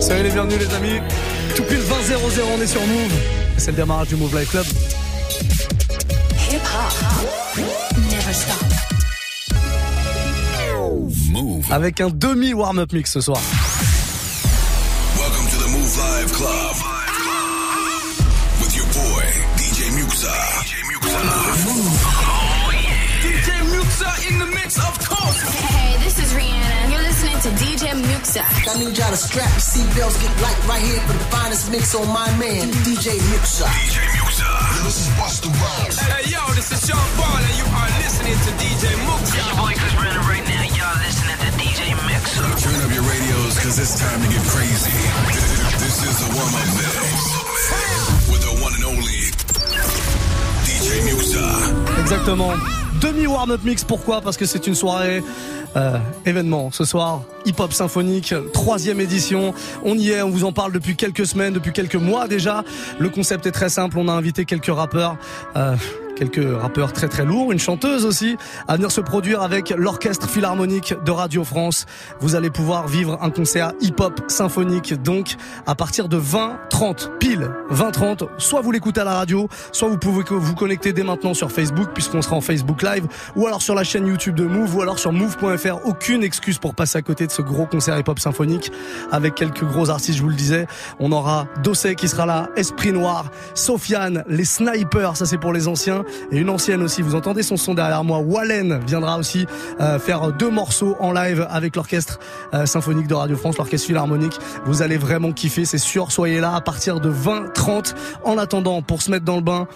Salut les bienvenus les amis. Tout pile 20-0-0, on est sur Move. C'est le démarrage du Move Life Club. Hip hop. Never stop. Move. Avec un demi warm-up mix ce soir. Welcome to the Move Live Club. With your boy, DJ Muxa. DJ Muxa. Move. Yeah. DJ Muxa in the mix, of course. Hey, this is Rihanna. You're listening to DJ Muxa. I need y'all to strap your seatbelts, get light right here for the finest mix on my man, DJ Muxa. DJ Muxa. this is Busta Rhymes. Hey, yo, this is Sean Paul, and you are listening to DJ Muxa. It's your boy Chris Brennan right now. Y'all listening to DJ Muxa. Turn up your radios, cause it's time to get crazy. This is the warm-up mix. With the one and only DJ Muxa. Exactement. Demi warm-up mix, pourquoi? Parce que c'est une soirée euh, événement ce soir, Hip Hop Symphonique, troisième édition. On y est, on vous en parle depuis quelques semaines, depuis quelques mois déjà. Le concept est très simple, on a invité quelques rappeurs. Euh, quelques rappeurs très très lourds, une chanteuse aussi, à venir se produire avec l'orchestre philharmonique de Radio France. Vous allez pouvoir vivre un concert hip-hop symphonique, donc à partir de 20-30, pile 20-30, soit vous l'écoutez à la radio, soit vous pouvez vous connecter dès maintenant sur Facebook, puisqu'on sera en Facebook Live, ou alors sur la chaîne YouTube de Move, ou alors sur move.fr. Aucune excuse pour passer à côté de ce gros concert hip-hop symphonique, avec quelques gros artistes, je vous le disais. On aura Dossé qui sera là, Esprit Noir, Sofiane, les Snipers, ça c'est pour les anciens, et une ancienne aussi. Vous entendez son son derrière moi. Wallen viendra aussi euh, faire deux morceaux en live avec l'orchestre euh, symphonique de Radio France, l'orchestre philharmonique. Vous allez vraiment kiffer, c'est sûr. Soyez là à partir de 20-30. En attendant, pour se mettre dans le bain,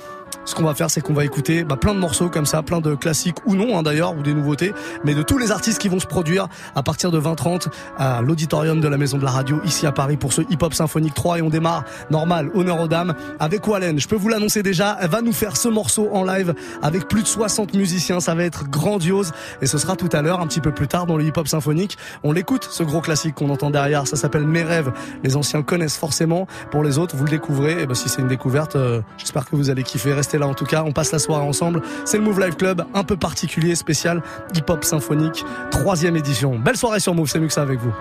ce qu'on va faire, c'est qu'on va écouter bah, plein de morceaux comme ça, plein de classiques ou non hein, d'ailleurs, ou des nouveautés, mais de tous les artistes qui vont se produire à partir de 20h30 à l'auditorium de la Maison de la Radio ici à Paris pour ce Hip Hop Symphonique 3 et on démarre normal, honneur aux dames, avec Wallen. Je peux vous l'annoncer déjà, elle va nous faire ce morceau en live avec plus de 60 musiciens, ça va être grandiose et ce sera tout à l'heure, un petit peu plus tard dans le Hip Hop Symphonique. On l'écoute, ce gros classique qu'on entend derrière, ça s'appelle Mes rêves. Les anciens connaissent forcément, pour les autres, vous le découvrez, et ben si c'est une découverte, euh, j'espère que vous allez kiffer. Restez là en tout cas, on passe la soirée ensemble. C'est le Move Live Club, un peu particulier, spécial, hip-hop symphonique, troisième édition. Belle soirée sur Move, c'est mieux que ça avec vous.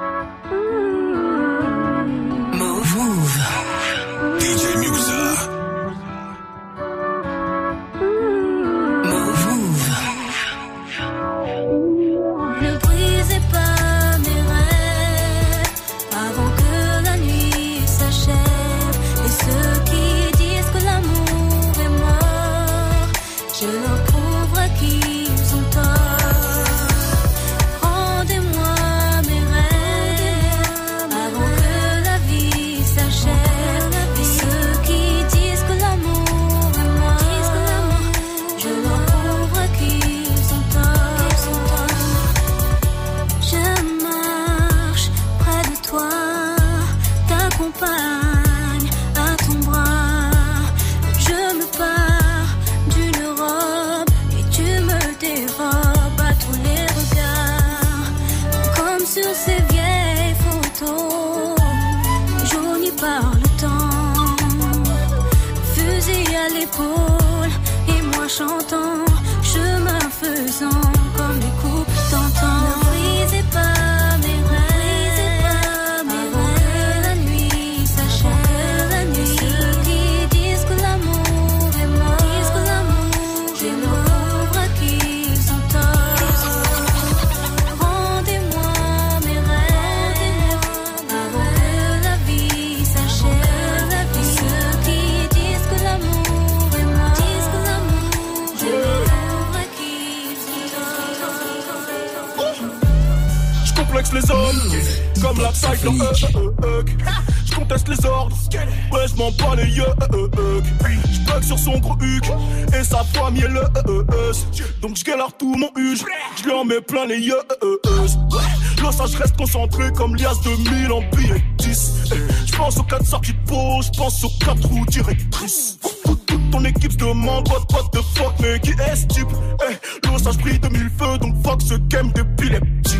Je conteste les ordres, ouais je m'en bats les yeux Je bug sur son gros huc. Et sa famille est le Donc je galère tout mon huge, je lui en mets plein les yeux Là je reste concentré comme l'IAS 2000 en billet 10 Je pense aux 4 sorties de peau, je pense aux 4 roues directrices. Toute ton équipe se demande what, what the fuck mais qui est ce type? Eh, L'eau ça brille de mille feux. Donc fuck ce game sous ceinture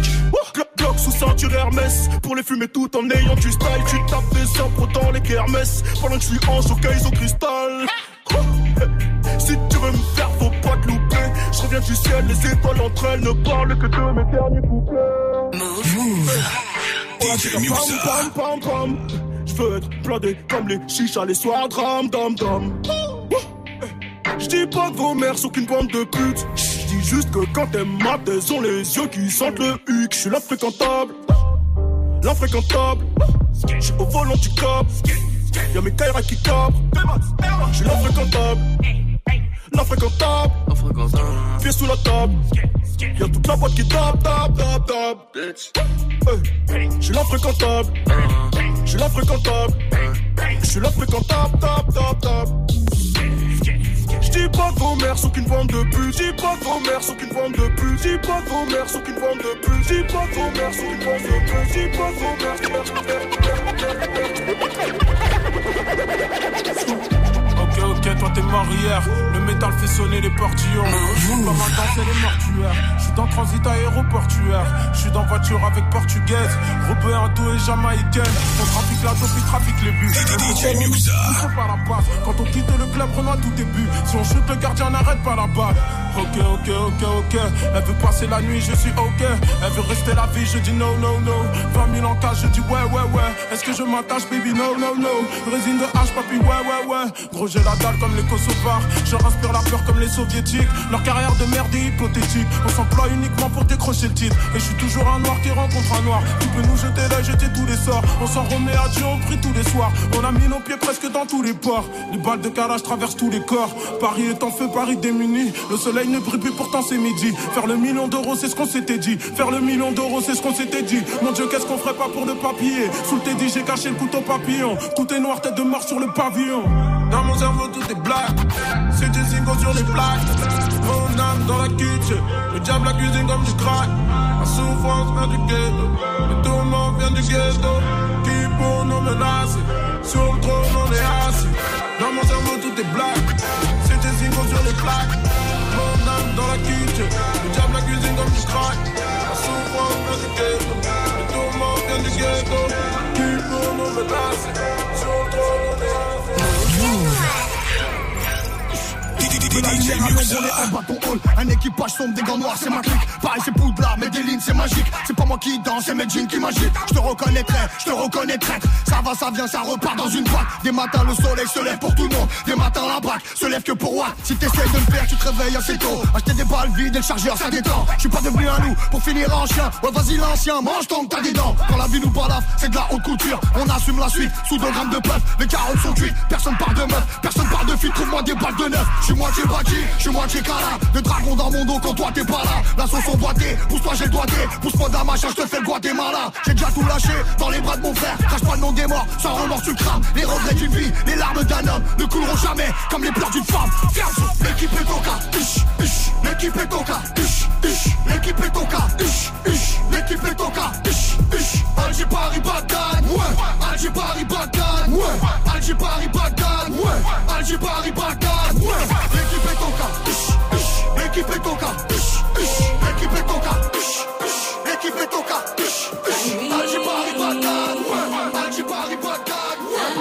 Hermès. Pour les fumer tout en ayant du style Tu tapes des impros dans les kermesses. Pendant que je suis en showcase au cristal. Si tu veux me faire faut pas te louper. Je reviens du ciel, les étoiles entre elles ne parlent que de mes derniers couplets. Je veux être blindé comme les chichas les soirs, dram, dam, dam. J'dis pas que vos mères sont qu'une bande de putes. Juste que quand t'aimes ma elles ont les yeux qui sentent le huc. J'suis l'infréquentable, l'infréquentable. J'suis au volant du cap. Y'a mes Kaira qui cabrent. J'suis l'infréquentable, l'infréquentable. Pieds sous la table. Y'a toute la boîte qui tape, tape, tape, tape. J'suis l'infréquentable, j'suis l'infréquentable. J'suis l'infréquentable, tape, tape, tape. J'dis pas vos mères sont qu'une bande de putes. J'dis pas vos mères sont qu'une bande de putes. J'dis pas vos mères sont qu'une bande de putes. J'dis pas vos mères sont qu'une bande de putes. J'dis pas vos mères. Toi t'es marière. Le métal fait sonner les portillons. J'suis pas mal danser les mortuaires. J'suis dans transit aéroportuaire. J'suis dans voiture avec portugaise. Rebeu hindou et jamaïcaine. On trafique la dope, il trafique les buts. DJ passe. Quand on quitte le club, Renoir tout est bu. Si on shoot, le gardien n'arrête pas la balle. Ok, ok, ok, ok. Elle veut passer la nuit, je suis ok. Elle veut rester la vie, je dis no, no, no. 20 000 en cash, je dis ouais, ouais, ouais. Est-ce que je m'attache, baby? No, no, no. Résine de hache, papi, ouais, ouais, ouais. Gros, j'ai la dalle comme les Kosovars. Je respire la peur comme les soviétiques. Leur carrière de merde est hypothétique. On s'emploie uniquement pour décrocher le titre. Et je suis toujours un noir qui rencontre un noir. Tu peux nous jeter là, jeter tous les sorts. On s'en remet à Dieu, on prie tous les soirs. On a mis nos pieds presque dans tous les ports. Les balles de calage traversent tous les corps. Paris est en feu, Paris démuni. Le soleil ne brille plus, pourtant c'est midi. Faire le million d'euros, c'est ce qu'on s'était dit. Faire le million d'euros, c'est ce qu'on s'était dit. Mon Dieu, qu'est-ce qu'on ferait pas pour le papier? Sous le tédit, j'ai caché le couteau papillon. Tout est noir, tête de mort sur le pavillon. Dans mon cerveau, tout est black. C'est des zingos sur les plaques. Mon âme dans la kitchen. Le diable la cuisine comme du crack. La souffrance vient du ghetto. Le tourment vient du ghetto. Qui pour nous menacer? Sur le trône, on est assis. Dans mon cerveau, tout est black. C'est des zingos sur les plaques. Kitchen. Le diable la cuisine comme du crack. La souffrance vient du ghetto. Le tourment vient du ghetto. Qui pour nous menacer Sur le trône, on est DJ hall, un équipage sombre, des gants noirs, c'est ma clique. Pareil, c'est Poudlard, mais des lignes, c'est magique. C'est pas moi qui danse, c'est mes jeans qui m'agitent. Je te reconnaîtrai, je te reconnais traître. Ça va, ça vient, ça repart dans une boîte. Des matins, le soleil se lève pour tout le monde. Des matins, la braque se lève que pour moi. Si t'essayes de me faire, tu te réveilles assez tôt. Acheter des balles vides et le chargeur, ça détend. Je suis pas devenu un loup pour finir en chien. Ouais, vas-y, l'ancien, mange ton que t'as des dents. Quand la vie nous balafre, c'est de la haute couture. On assume la suite, sous 2 grammes de peuple. Les carottes sont cuites, personne parle de meuf, personne parle de fille. Trouve-moi des balles de neuf. Je suis moitié je suis moitié cala. De dragon dans mon dos quand toi t'es pas là. La sauce emboîtée, pousse-toi, j'ai le doigté. Pousse-moi d'un machin, je te fais le Guatemala. J'ai déjà tout lâché dans les bras de mon frère. Crache pas le nom des morts, sans remords tu crames. Les regrets d'une vie, les larmes d'un homme ne couleront jamais comme les pleurs d'une femme. Ferme, l'équipe est coca, huch, huch. L'équipe est coca, huch, huch. L'équipe est coca, huch, huch. L'équipe est coca, huch, huch. Alger Paris Bagdad, ouais. Alger Paris Bagdad, ouais. Alger Paris Bagdad, ouais. Alger Paris Bagdad, ouais. Bagdad, Bagdad, ouais. Alger Paris Bagdad, ouais.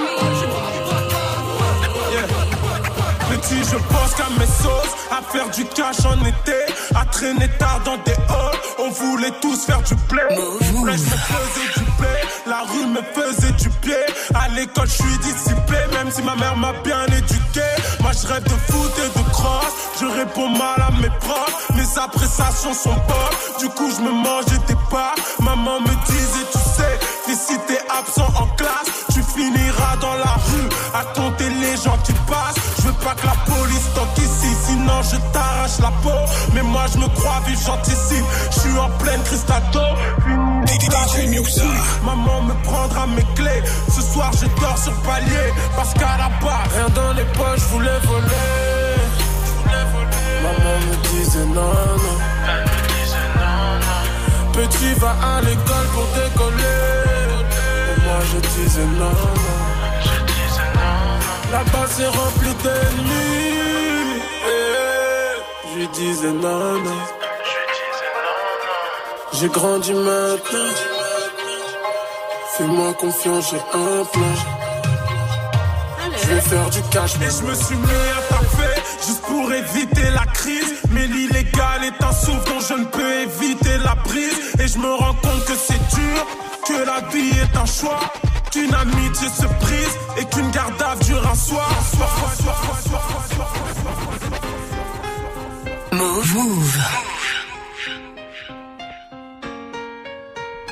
Petit, je pense qu'à mes sauces, à faire du cash en été, à traîner tard dans des halls. On voulait tous faire du play. Là, je me faisais du play, la rue me faisait du pied. À l'école, je suis dissipé, même si ma mère m'a bien éduqué. Moi, je rêve de foot et de réponds mal à mes profs, mes appréciations sont bonnes. Du coup, je me mangeais des pas. Maman me disait, tu sais, fils, si t'es absent en classe, tu finiras dans la rue à compter les gens qui passent. Je veux pas que la police toque ici, sinon je t'arrache la peau. Mais moi je me crois vivre gentissime. Je suis en pleine Muxa. Maman me prendra mes clés. Ce soir je dors sur palier. Parce qu'à la base, rien dans les poches, je voulais voler. Non, non. Petit va à l'école pour décoller. Et moi je disais non, non. Là-bas c'est rempli d'ennemis. Eh, Je disais non, non. J'ai grandi maintenant. Fais-moi confiance, j'ai un plan. Je vais faire du cash, mais je me suis mis pour éviter la crise. Mais l'illégal est un souffle dont je ne peux éviter la prise. Et je me rends compte que c'est dur, que la vie est un choix. Qu'une amitié se prise et qu'une garde à dure un soir. Move. Move.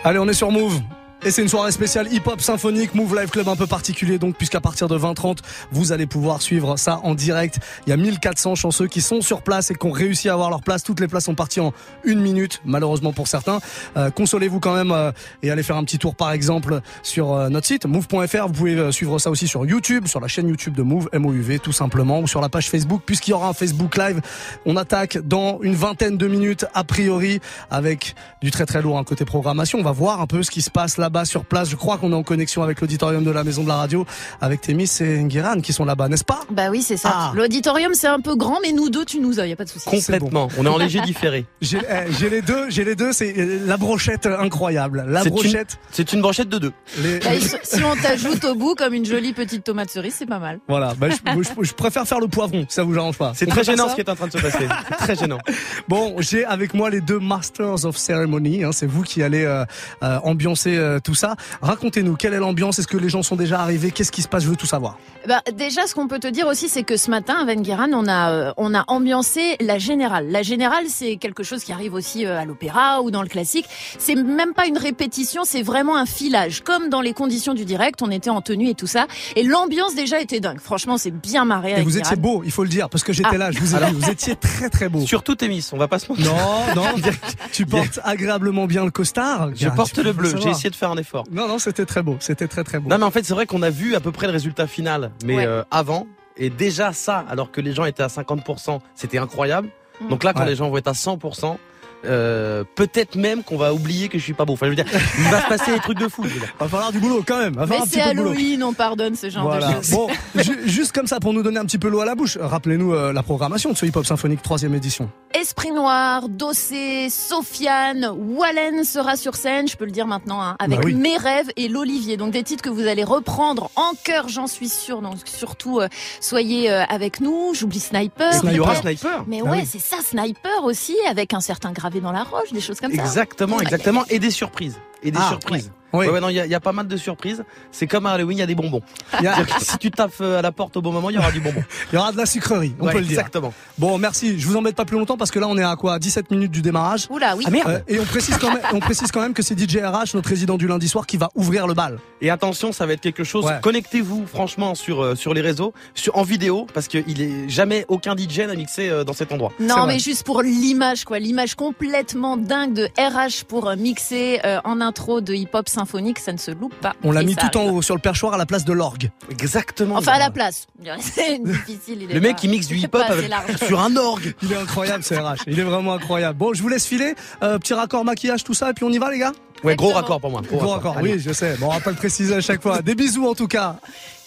Allez, on est sur Move. Et c'est une soirée spéciale hip-hop symphonique, Move Live Club un peu particulier, donc puisqu'à partir de 20h30, vous allez pouvoir suivre ça en direct. Il y a 1400 chanceux qui sont sur place et qui ont réussi à avoir leur place. Toutes les places sont parties en une minute, malheureusement pour certains. Euh, consolez-vous quand même euh, et allez faire un petit tour par exemple sur euh, notre site move.fr. Vous pouvez suivre ça aussi sur YouTube, sur la chaîne YouTube de Move, MOUV tout simplement, ou sur la page Facebook, puisqu'il y aura un Facebook Live. On attaque dans une vingtaine de minutes a priori avec du très très lourd un côté programmation. On va voir un peu ce qui se passe là bas sur place. Je crois qu'on est en connexion avec l'auditorium de la Maison de la Radio, avec Témis et Nguiran qui sont là-bas, n'est-ce pas? Bah oui, c'est ça. Ah. L'auditorium, c'est un peu grand, mais nous deux, tu nous as, y a pas de souci. Complètement. On est en léger différé. J'ai eh, j'ai les deux, j'ai les deux, c'est euh, la brochette incroyable. La brochette. C'est une brochette de deux. les- Bah, si on t'ajoute au bout comme une jolie petite tomate cerise, c'est pas mal. Voilà, bah, je, je- je préfère faire le poivron, si ça vous arrange pas. C'est très gênant ce qui est en train de se passer. Très gênant. Bon, j'ai avec moi les deux Masters of Ceremony. hein, c'est vous qui allez euh, euh, ambiancer euh, tout ça. Racontez-nous quelle est l'ambiance? Est-ce que les gens sont déjà arrivés? Qu'est-ce qui se passe? Je veux tout savoir. Bah, déjà, ce qu'on peut te dire aussi, c'est que ce matin, à Vengueran, on a, euh, on a ambiancé la générale. La générale, c'est quelque chose qui arrive aussi euh, à l'opéra ou dans le classique. C'est même pas une répétition, c'est vraiment un filage. Comme dans les conditions du direct, on était en tenue et tout ça. Et l'ambiance déjà était dingue. Franchement, c'est bien marré. Et vous étiez beau, il faut le dire, parce que j'étais Ah. là. Je vous ai vu. Vous étiez très très beau. Surtout Témis, on va pas se mentir. Non, non. tu portes agréablement bien le costard. Je porte le bleu. J'ai essayé de faire un effort. Non, non, c'était très beau. C'était très très beau. Non mais en fait c'est vrai qu'on a vu à peu près le résultat final, mais Ouais. euh, avant et déjà ça, alors que les gens étaient à 50%, c'était incroyable. Mm. Donc là quand Ouais. les gens vont être à 100%, euh, peut-être même qu'on va oublier que je suis pas beau. Enfin je veux dire, il va se passer des trucs de fou. Va falloir du boulot quand même. Va Mais c'est petit peu de boulot. Halloween, on pardonne ce genre Voilà. de choses. Bon, ju- juste comme ça pour nous donner un petit peu l'eau à la bouche. Rappelez-nous euh, la programmation de ce Hip Hop Symphonique troisième édition. Esprit Noir, Dossé, Sofiane, Wallen sera sur scène, je peux le dire maintenant, hein, avec Bah oui. Mes rêves et l'Olivier. Donc des titres que vous allez reprendre en chœur, j'en suis sûre. Donc surtout, euh, soyez euh, avec nous. J'oublie Sniper. Il y aura peut-être. Sniper. Mais Ah ouais, oui. c'est ça, Sniper aussi, avec un certain gravé dans la roche, des choses comme ça. Exactement, exactement. Et des surprises. Et des Ah, surprises. Oui. Ouais, ouais, non, il y, a- il y a pas mal de surprises. C'est comme à Halloween, il y a des bonbons. A- si tu tapes euh, à la porte au bon moment, il y aura du bonbon. il y aura de la sucrerie, on Ouais, peut le dire. Exactement. Bon, merci. Je vous embête pas plus longtemps parce que là, on est à quoi? 17 minutes du démarrage. Oula, oui. Ah merde. Euh, et on précise quand même, on précise quand même que c'est DJ RH, notre résident du lundi soir, qui va ouvrir le bal. Et attention, ça va être quelque chose. Ouais. Connectez-vous franchement sur euh, sur les réseaux, sur en vidéo, parce que il est jamais aucun DJ n'a mixé euh, dans cet endroit. Non, mais juste pour l'image, quoi. L'image complètement dingue de RH pour mixer euh, en intro de hip-hop symphonique, ça ne se loupe pas. On l'a mis tout en haut sur le perchoir à la place de l'orgue. Exactement. Enfin, à la place. C'est difficile. il est Le mec pas- qui mixe du hip-hop sur un orgue. Il est incroyable, c'est RH. Il est vraiment incroyable. Bon, je vous laisse filer. Euh, petit raccord maquillage, tout ça, et puis on y va, les gars? Ouais, gros raccord pour moi. Gros, Gros raccord. raccord, oui, je sais. Bon, on va pas le préciser à chaque fois. Des bisous en tout cas.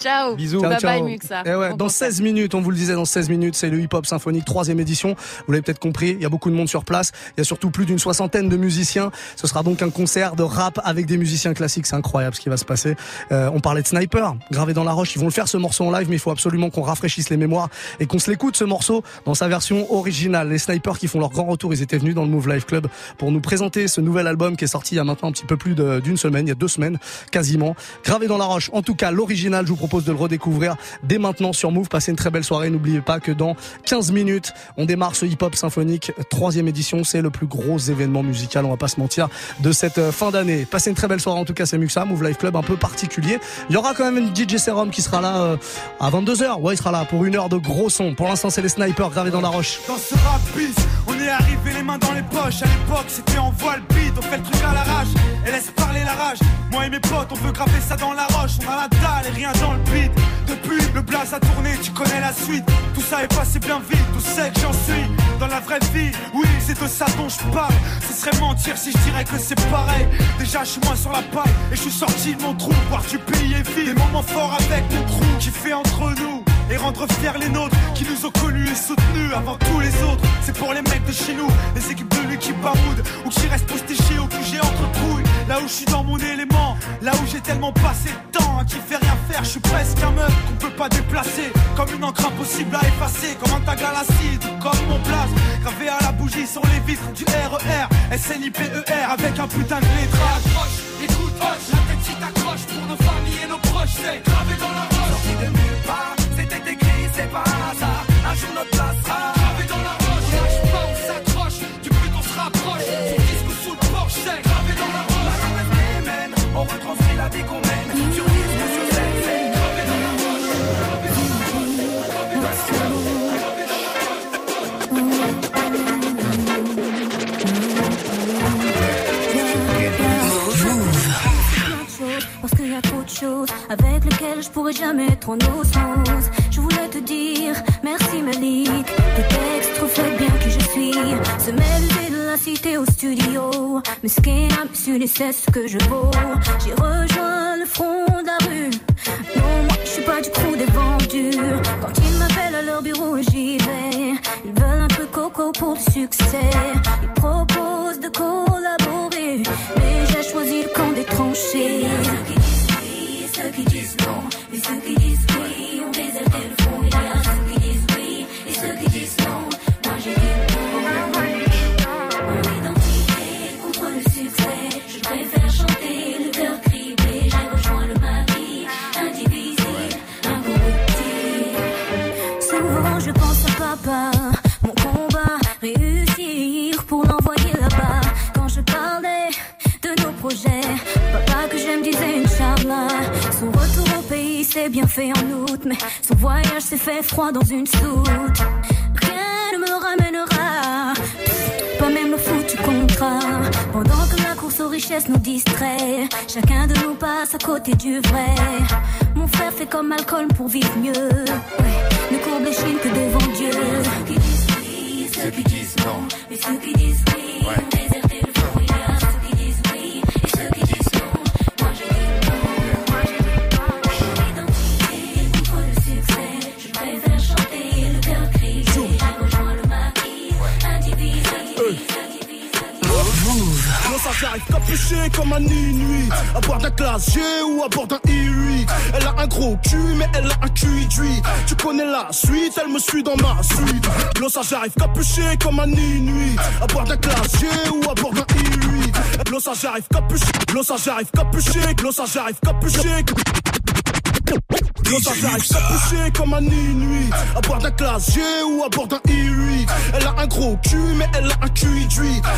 Ciao. Bisous. Bye Ciao, bye, ciao. Muxa. Et ouais, dans concert. 16 minutes, on vous le disait, dans 16 minutes, c'est le Hip Hop Symphonique, troisième édition. Vous l'avez peut-être compris, il y a beaucoup de monde sur place. Il y a surtout plus d'une soixantaine de musiciens. Ce sera donc un concert de rap avec des musiciens classiques. C'est incroyable ce qui va se passer. Euh, on parlait de Sniper, gravé dans la roche. Ils vont le faire ce morceau en live, mais il faut absolument qu'on rafraîchisse les mémoires et qu'on se l'écoute ce morceau dans sa version originale. Les Snipers qui font leur grand retour, ils étaient venus dans le Move Live Club pour nous présenter ce nouvel album qui est sorti il y a maintenant un petit peu plus d'une semaine, il y a deux semaines quasiment. Gravé dans la roche. En tout cas, l'original, je vous propose de le redécouvrir dès maintenant sur Move. Passez une très belle soirée. N'oubliez pas que dans 15 minutes, on démarre ce hip-hop symphonique. Troisième édition. C'est le plus gros événement musical, on va pas se mentir, de cette euh, fin d'année. Passez une très belle soirée. En tout cas, c'est Muxa, Move Live Club un peu particulier. Il y aura quand même une DJ Serum qui sera là euh, à 22h. Ouais, il sera là pour une heure de gros son. Pour l'instant, c'est les snipers gravés dans la roche. Et laisse parler la rage. Moi et mes potes, on veut graver ça dans la roche. On a la dalle et rien dans le beat. Depuis, le blast a tourné, tu connais la suite. Tout ça est passé bien vite, tout sait que j'en suis. Dans la vraie vie, oui, c'est de ça dont je parle. Ce serait mentir si je dirais que c'est pareil. Déjà, je suis moins sur la paille et je suis sorti de mon trou. Voir du pays est vide. Des moments forts avec mon crew qui fait entre nous et rendre fiers les nôtres qui nous ont connus et soutenus avant tous les autres. C'est pour les mecs de chez nous, les équipes de lui qui baroudent ou qui restent postichés au QG entre couilles. Là où je suis dans mon élément, Là où j'ai tellement passé de temps à qui fait rien faire, je suis presque un meuf qu'on peut pas déplacer. Comme une encre impossible à effacer, comme un tag à l'acide, comme mon place. Gravé à la bougie sur les vitres du RER, SNIPER avec un putain de lettrage. Écoute, la tête si pour nos familles et nos proches, c'est gravé dans la roche. C'est pas un hasard. Un jour notre place sera dans la roche. Lâche pas, on s'accroche, du but on se rapproche. Disque ou sous le porche, c'est gravé dans la roche. La on retranscrit la vie qu'on mène. Sur. Parce qu'il y a trop de choses avec lesquelles je pourrais jamais être en osmose. Je voulais te dire merci Malik. Tes textes reflètent bien qui je suis. Se mêler de la cité au studio. Mais ce qui est impossible, c'est ce que je vaux. J'ai rejoint le front de la rue. Non, moi je suis pas du coup des vendus. Quand ils m'appellent à leur bureau, j'y vais. Ils veulent un peu coco pour le succès. Ils proposent de collaborer. Mais j'ai choisi le camp des tranchées. Qui disent non. Mais ceux qui disent en août, mais son voyage s'est fait froid dans une soute. Rien ne me ramènera, pas même le foutu contrat. Pendant que la course aux richesses nous distrait, chacun de nous passe à côté du vrai. Mon frère fait comme Malcolm pour vivre mieux. Ou à bord d'un I8. Elle a un gros cul, mais elle a un cul Tu connais la suite, elle me suit dans ma suite. Ça j'arrive capuché comme un inuit. À bord d'un classe ou à bord d'un I8. Non, ça j'arrive capuché. Ça j'arrive capuché. Ça j'arrive capuché. Non, ça j'arrive capuché comme un inuit. À bord d'un classe G ou à bord d'un I8. Elle a un gros cul, mais elle a un cul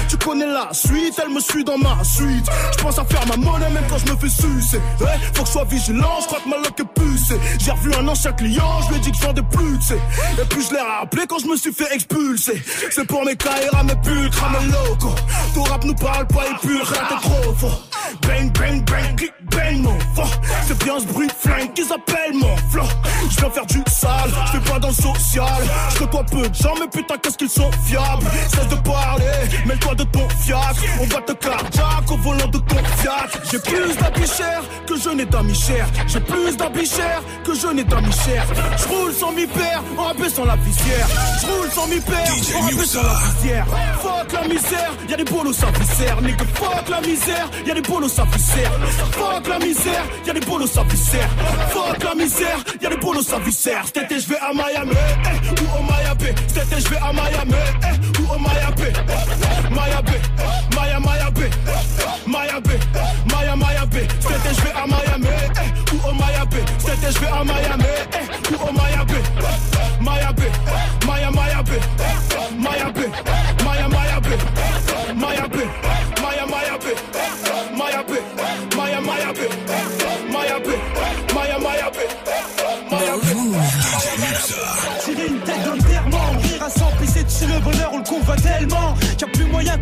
Tu connais la suite, elle me suit dans ma suite. Je pense à faire ma monnaie même quand je me fais sucer. Ouais, faut que je sois vigilant, je crois que ma loque est pucée. J'ai revu un ancien client, je lui ai dit que j'en ai plus, tu sais. Et puis je l'ai rappelé quand je me suis fait expulser. C'est pour mes KRA, mes pulcres, mes locaux. Ton rap nous parle pas pur, rien t'es trop faux. Bang, bang, bang, click, bang, mon fort. C'est bien ce bruit flingue qu'ils appellent mon flow. Je viens faire du sale, je fais pas dans le social. Je côtoie peu de gens, mais putain, qu'est-ce qu'ils sont fiables. Cesse de parler, mets-toi de ton fiacre. On va te cardiaque au volant de ton fiat. J'ai plus d'habits chers que je n'ai d'amis chers. J'ai plus d'habits chers que je n'ai d'amis chers. Je roule sans mi père en abaissant la visière. Je roule sans mi père en abaissant la visière. Fuck la misère, y'a des bolos à viscère. Nigga, fuck la misère, y'a des bolos à viscère. Fuck la misère, y'a des bolos à viscère. Fuck la misère, y'a des bolos à viscère. Cet été, je vais à Miami, eh, ou au Miami. Cet été, je vais à Miami, eh, ou au Miami. Miami, Maya, Miami.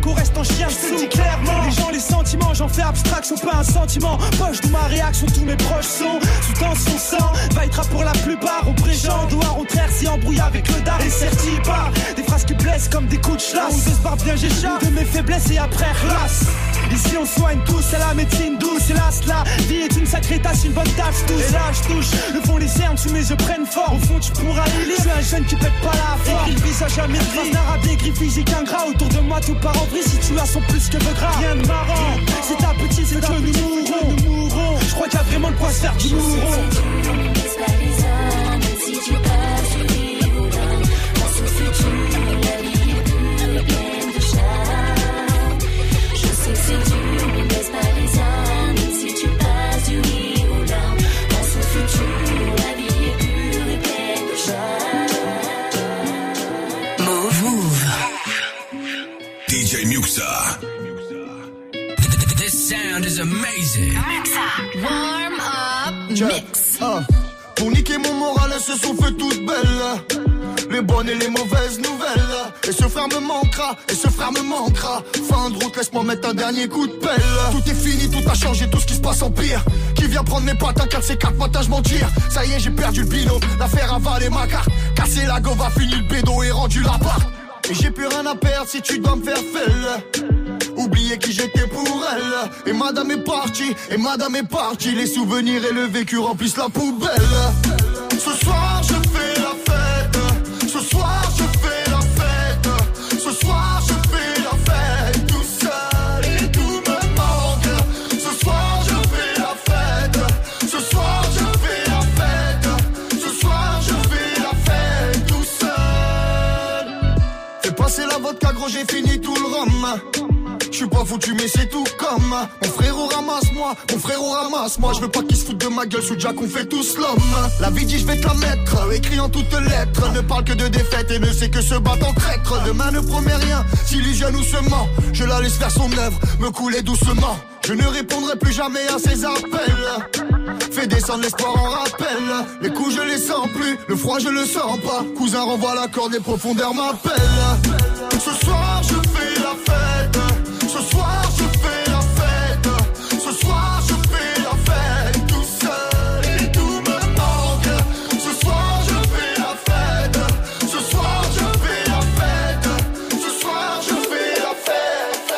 Qu'on reste en chien, je dis clairement. Les gens, les sentiments, j'en fais abstraction, pas un sentiment. Poche de ma réaction, tous mes proches sont sous tension sang. Va être pour la plupart, au présent, doit au contraire s'y embrouille avec le dard et serti par des phrases qui blessent comme des coups de chlasse. On se barre bien, j'échappe de mes faiblesses et après relasse. Ici on soigne tous, c'est la médecine douce, hélas la vie est une sacrée tasse, une bonne tâche tous. Et là je touche, le fond les cernes sous mes yeux prennent forme. Au fond tu pourras y lire, je suis un jeune qui pète pas la forme. Écrit le visage jamais gris, d'un rap écrit physique ingrat. Autour tout part en vrille, situation plus que de grave. Rien de marrant, c'est ta petite, c'est que nous mourons. Je crois qu'il y a vraiment le quoi se faire du mouron. Si tu Warm up mix. Ah, pour niquer mon moral, elles se sont fait toutes belles. Les bonnes et les mauvaises nouvelles. Et ce frère me manquera, et ce frère me manquera. Fin de route, laisse-moi mettre un dernier coup de pelle. Tout est fini, tout a changé, tout ce qui se passe en pire. Qui vient prendre mes pattes, un 4 c 4 matins, je mentir. Ça y est, j'ai perdu le binôme. L'affaire a valé ma carte. Casser la gova, fini le bédo et rendu la part. Et j'ai plus rien à perdre si tu dois me faire felle. Oublier qui j'étais pour elle. Et madame est partie, et madame est partie. Les souvenirs et le vécu remplissent la poubelle. Ce soir, je fais la fête. Ce soir, je fais la fête. Ce soir, je fais la fête. Tout seul et tout me manque. Ce soir, je fais la fête. Ce soir, je fais la fête. Ce soir, je fais la fête. Tout seul. Fais passer la vodka, gros, j'ai fini tout le rhum. Je suis pas foutu mais c'est tout comme Mon frérot ramasse-moi, mon frérot ramasse-moi Je veux pas qu'il se foute de ma gueule sous Jack on fait tous l'homme. La vie dit je vais te la mettre, écrit en toutes lettres. Ne parle que de défaite et ne sait que se battre en traître. Demain ne promet rien, s'illusionne ou se ment. Je la laisse faire son œuvre, me couler doucement. Je ne répondrai plus jamais à ses appels. Fais descendre l'espoir en rappel. Les coups je les sens plus, le froid je le sens pas. Cousin renvoie la corde, les profondeurs m'appellent Ce soir ce soir je fais la fête, ce soir je fais la fête, tout seul et tout me manque. Ce soir je fais la fête, ce soir je fais la fête, ce soir je fais la fête.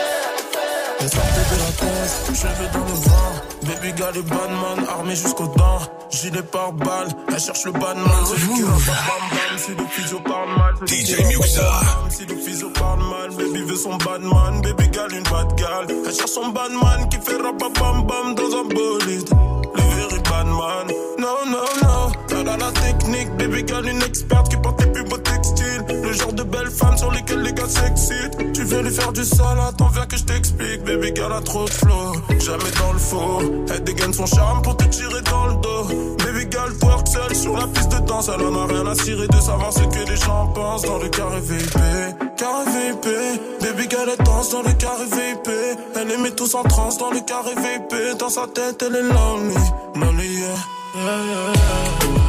Elle sortait de la tête, cheveux dans le vent. Baby gal et badman, armé jusqu'aux dents. Gilet par balle, elle cherche le badman. Celui qui rappe bam bam, si le physio parle mal. DJ Muxa. Si le physio parle mal, baby veut son badman. Baby gal, une bad gal. Elle cherche son badman qui fait rap bam bam dans un bolide. Le very badman. No, no, no. Elle a la technique, baby gal, une experte qui porte les plus beaux textiles. Genre de belles femmes sur lesquelles les gars s'excitent. Tu veux lui faire du sale, attends, viens que je t'explique. Baby gal a trop de flow, jamais dans le faux. Elle dégaine son charme pour te tirer dans le dos. Baby gal twerk seule sur la piste de danse. Elle en a rien à cirer de savoir ce que les gens pensent dans le carré VIP. Carré VIP, baby gal elle danse dans le carré VIP. Elle les met tous en transe dans le carré VIP. Dans sa tête, elle est lonely, lonely, yeah.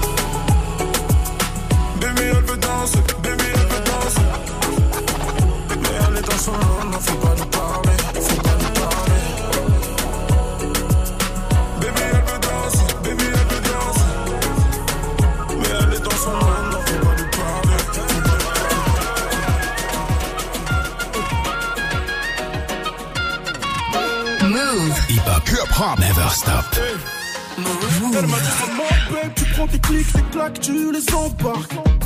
Faut pas lui Move. Never stop. Elle m'a dit seulement, babe, tu prends tes clics, tes claques, tu les embarques.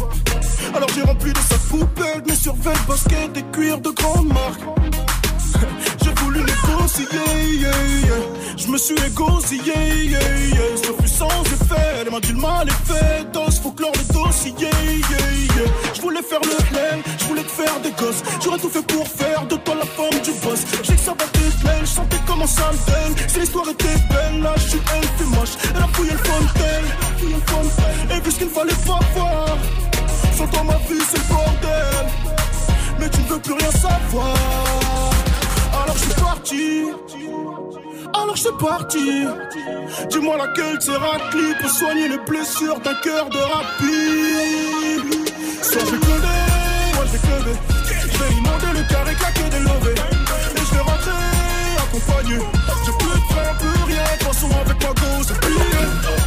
Alors j'ai rempli de sa poubelle mes survêtements, baskets et cuir de grande marque. J'ai voulu négocier, yeah, yeah. je me suis égosillé, yeah, yeah. ce fut sans effet. Elle m'a dit le mal est fait, dos, faut clore le dossier. yeah, yeah. Je voulais faire le plein, je voulais te faire des gosses. J'aurais tout fait pour faire de toi la femme du boss. J'ai que ça te plaire, je sentais comment ça me donne. Si l'histoire était belle, là je elle fait moche. Elle a fouillé le fontaine, et vu ce qu'il fallait pas voir. Sans toi ma vie c'est le bordel, mais tu ne veux plus rien savoir. Alors je suis parti. Alors je suis parti. Dis-moi laquelle de ces raclis peut soigner les blessures d'un cœur de rapide. Soit je vais moi je vais. Je vais inonder le carré, claquer des lovés. Et je vais rentrer accompagné. J'ai plus de frein, plus rien. Façon, avec ma go,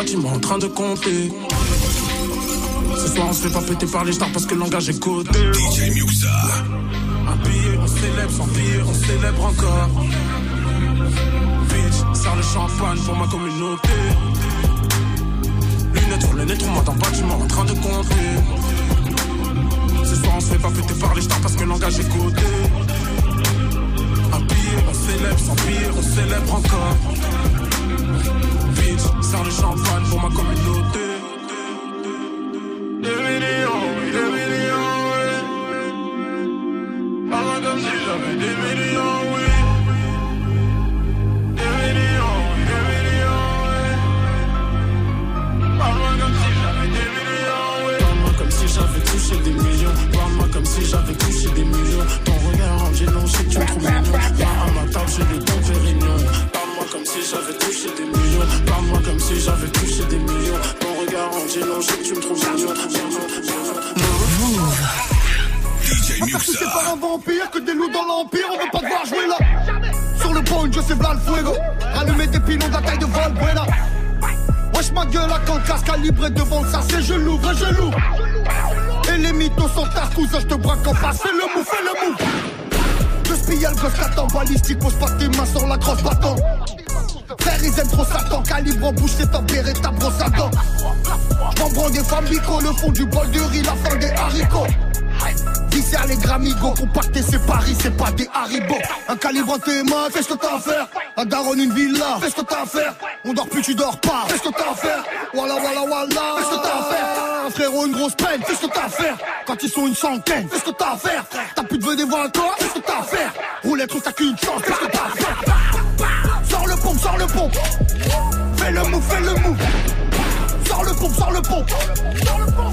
bâtiment en train de compter. Ce soir, on se fait pas péter par les stars parce que le langage est coté. DJ Muxa. Un billet, on célèbre, sans billet, on célèbre encore. Bitch, serre le champagne pour ma communauté. Lunettes sur le nez, trouve-moi ton bâtiment en train de compter. Ce soir, on se fait pas péter par les stars parce que le langage est coté. Un billet, on célèbre, sans billet, on célèbre encore. Balistique, pose pas tes mains sur la grosse bâton. Frère, ils aiment trop Satan, calibre en bouche, c'est tempéré ta brosse à dents. J'm'en des femmes bico, le fond du bol de riz, la fin des haricots. Viscère les gramigos, compacté c'est Paris, c'est pas des haribots. Un calibre en tes mains, fais ce que t'as à faire. Un daron, une villa, fais ce que t'as à faire. On dort plus, tu dors pas, fais ce que t'as à faire. Voilà, voilà, voilà, fais ce que t'as à faire. Un frérot, une grosse peine, fais ce que t'as à faire. Quand ils sont une centaine, fais ce que t'as à faire. T'as plus de venir voir encore, fais ce que t'as à faire. Roulette, t'as qu'une chance, fais ce que t'as à faire. Sors le pompe, sors le pompe. Fais le move, fais le move. Sors le pompe, sors le pompe.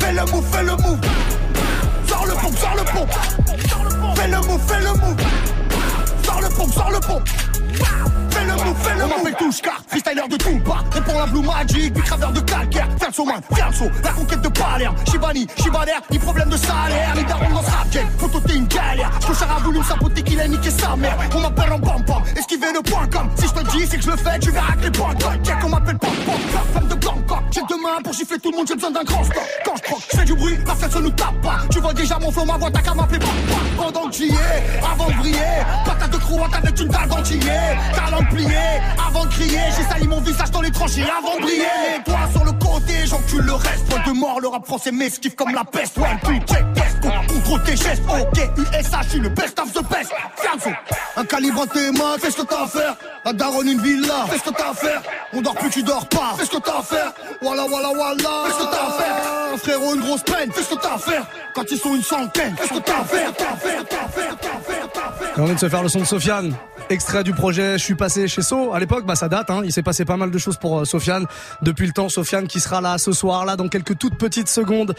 Fais le move, fais le move. Sors le pompe, sors le pompe. Fais le move, fais le move. Sors le pompe, sors le pompe. Fais le move, fais le move. On m'appelle touche car freestyler de tout bas. Réponds la blue magic, du graveur de calcaire. Saut, man, saut. La conquête de Palerme. Shibani, Shibaner, ni problème de salaire. Les darons dans ce rap game. Photo, t'es une galère. Ce a voulu me saboter qu'il a niqué sa mère. On m'appelle en pam pam. Esquiver le point com. Si je te dis, c'est que je le fais, tu verras que les points com. J'ai deux mains pour gifler tout le monde, j'ai besoin d'un grand stop. Quand je croque, fais du bruit, la fête se nous tape pas. Tu vois déjà mon flow, ma voix, t'as qu'à m'appeler pam. Pendant que j'y ai, avant de briller. Patate de croate avec une dalle d'antillé. Talent plié, avant de crier. J'ai sali mon visage dans les tranchées avant de briller. Les doigts sur le côté, j'encule le reste. Poil de mort, le rap français m'esquive comme la peste. One, two, check. Contrôle tes gestes, ok, USA, je suis le best of the best. Fianso, un calibre en tes mains, fais ce que t'as à faire. Un daron, une villa, fais ce que t'as à faire. On dort plus, tu dors pas, fais ce que t'as à faire. Voilà, voilà, voilà, fais ce que t'as à faire. Frérot, une grosse peine, fais ce que t'as à faire. Quand ils sont une centaine, fais ce que à à à à t'as à faire. Et on vient de se faire le son de Sofiane. Extrait du projet Je suis passé chez So. À l'époque, bah, ça date, hein. Il s'est passé pas mal de choses pour euh, Sofiane. Depuis le temps, Sofiane qui sera là ce soir, là, dans quelques toutes petites secondes.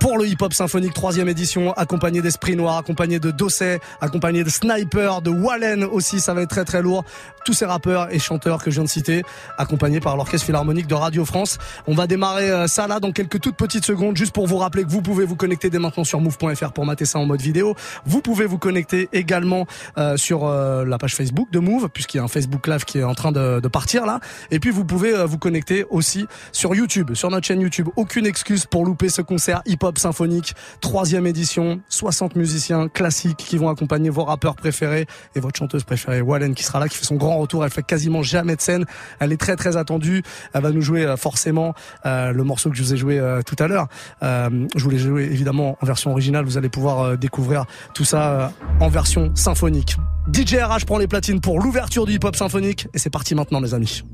Pour le hip-hop symphonique troisième édition, accompagné d'Esprit Noir, accompagné de Dosset, accompagné de Sniper, de Wallen aussi, ça va être très très lourd. Tous ces rappeurs et chanteurs que je viens de citer, accompagnés par l'Orchestre Philharmonique de Radio France. On va démarrer euh, ça là dans quelques toutes petites secondes, juste pour vous rappeler que vous pouvez vous connecter dès maintenant sur move.fr pour mater ça en mode vidéo. Vous pouvez vous connecter également euh, sur euh, la page Facebook de Move, puisqu'il y a un Facebook Live qui est en train de, de partir là. Et puis vous pouvez euh, vous connecter aussi sur YouTube, sur notre chaîne YouTube. Aucune excuse pour louper ce concert hip-hop hip-hop symphonique, troisième édition, 60 musiciens classiques qui vont accompagner vos rappeurs préférés et votre chanteuse préférée, Wallen, qui sera là, qui fait son grand retour. Elle fait quasiment jamais de scène. Elle est très très attendue. Elle va nous jouer euh, forcément euh, le morceau que je vous ai joué euh, tout à l'heure. Je voulais jouer évidemment en version originale. Vous allez pouvoir découvrir tout ça en version symphonique. DJ RH prend les platines pour l'ouverture du hip-hop symphonique et c'est parti maintenant les amis.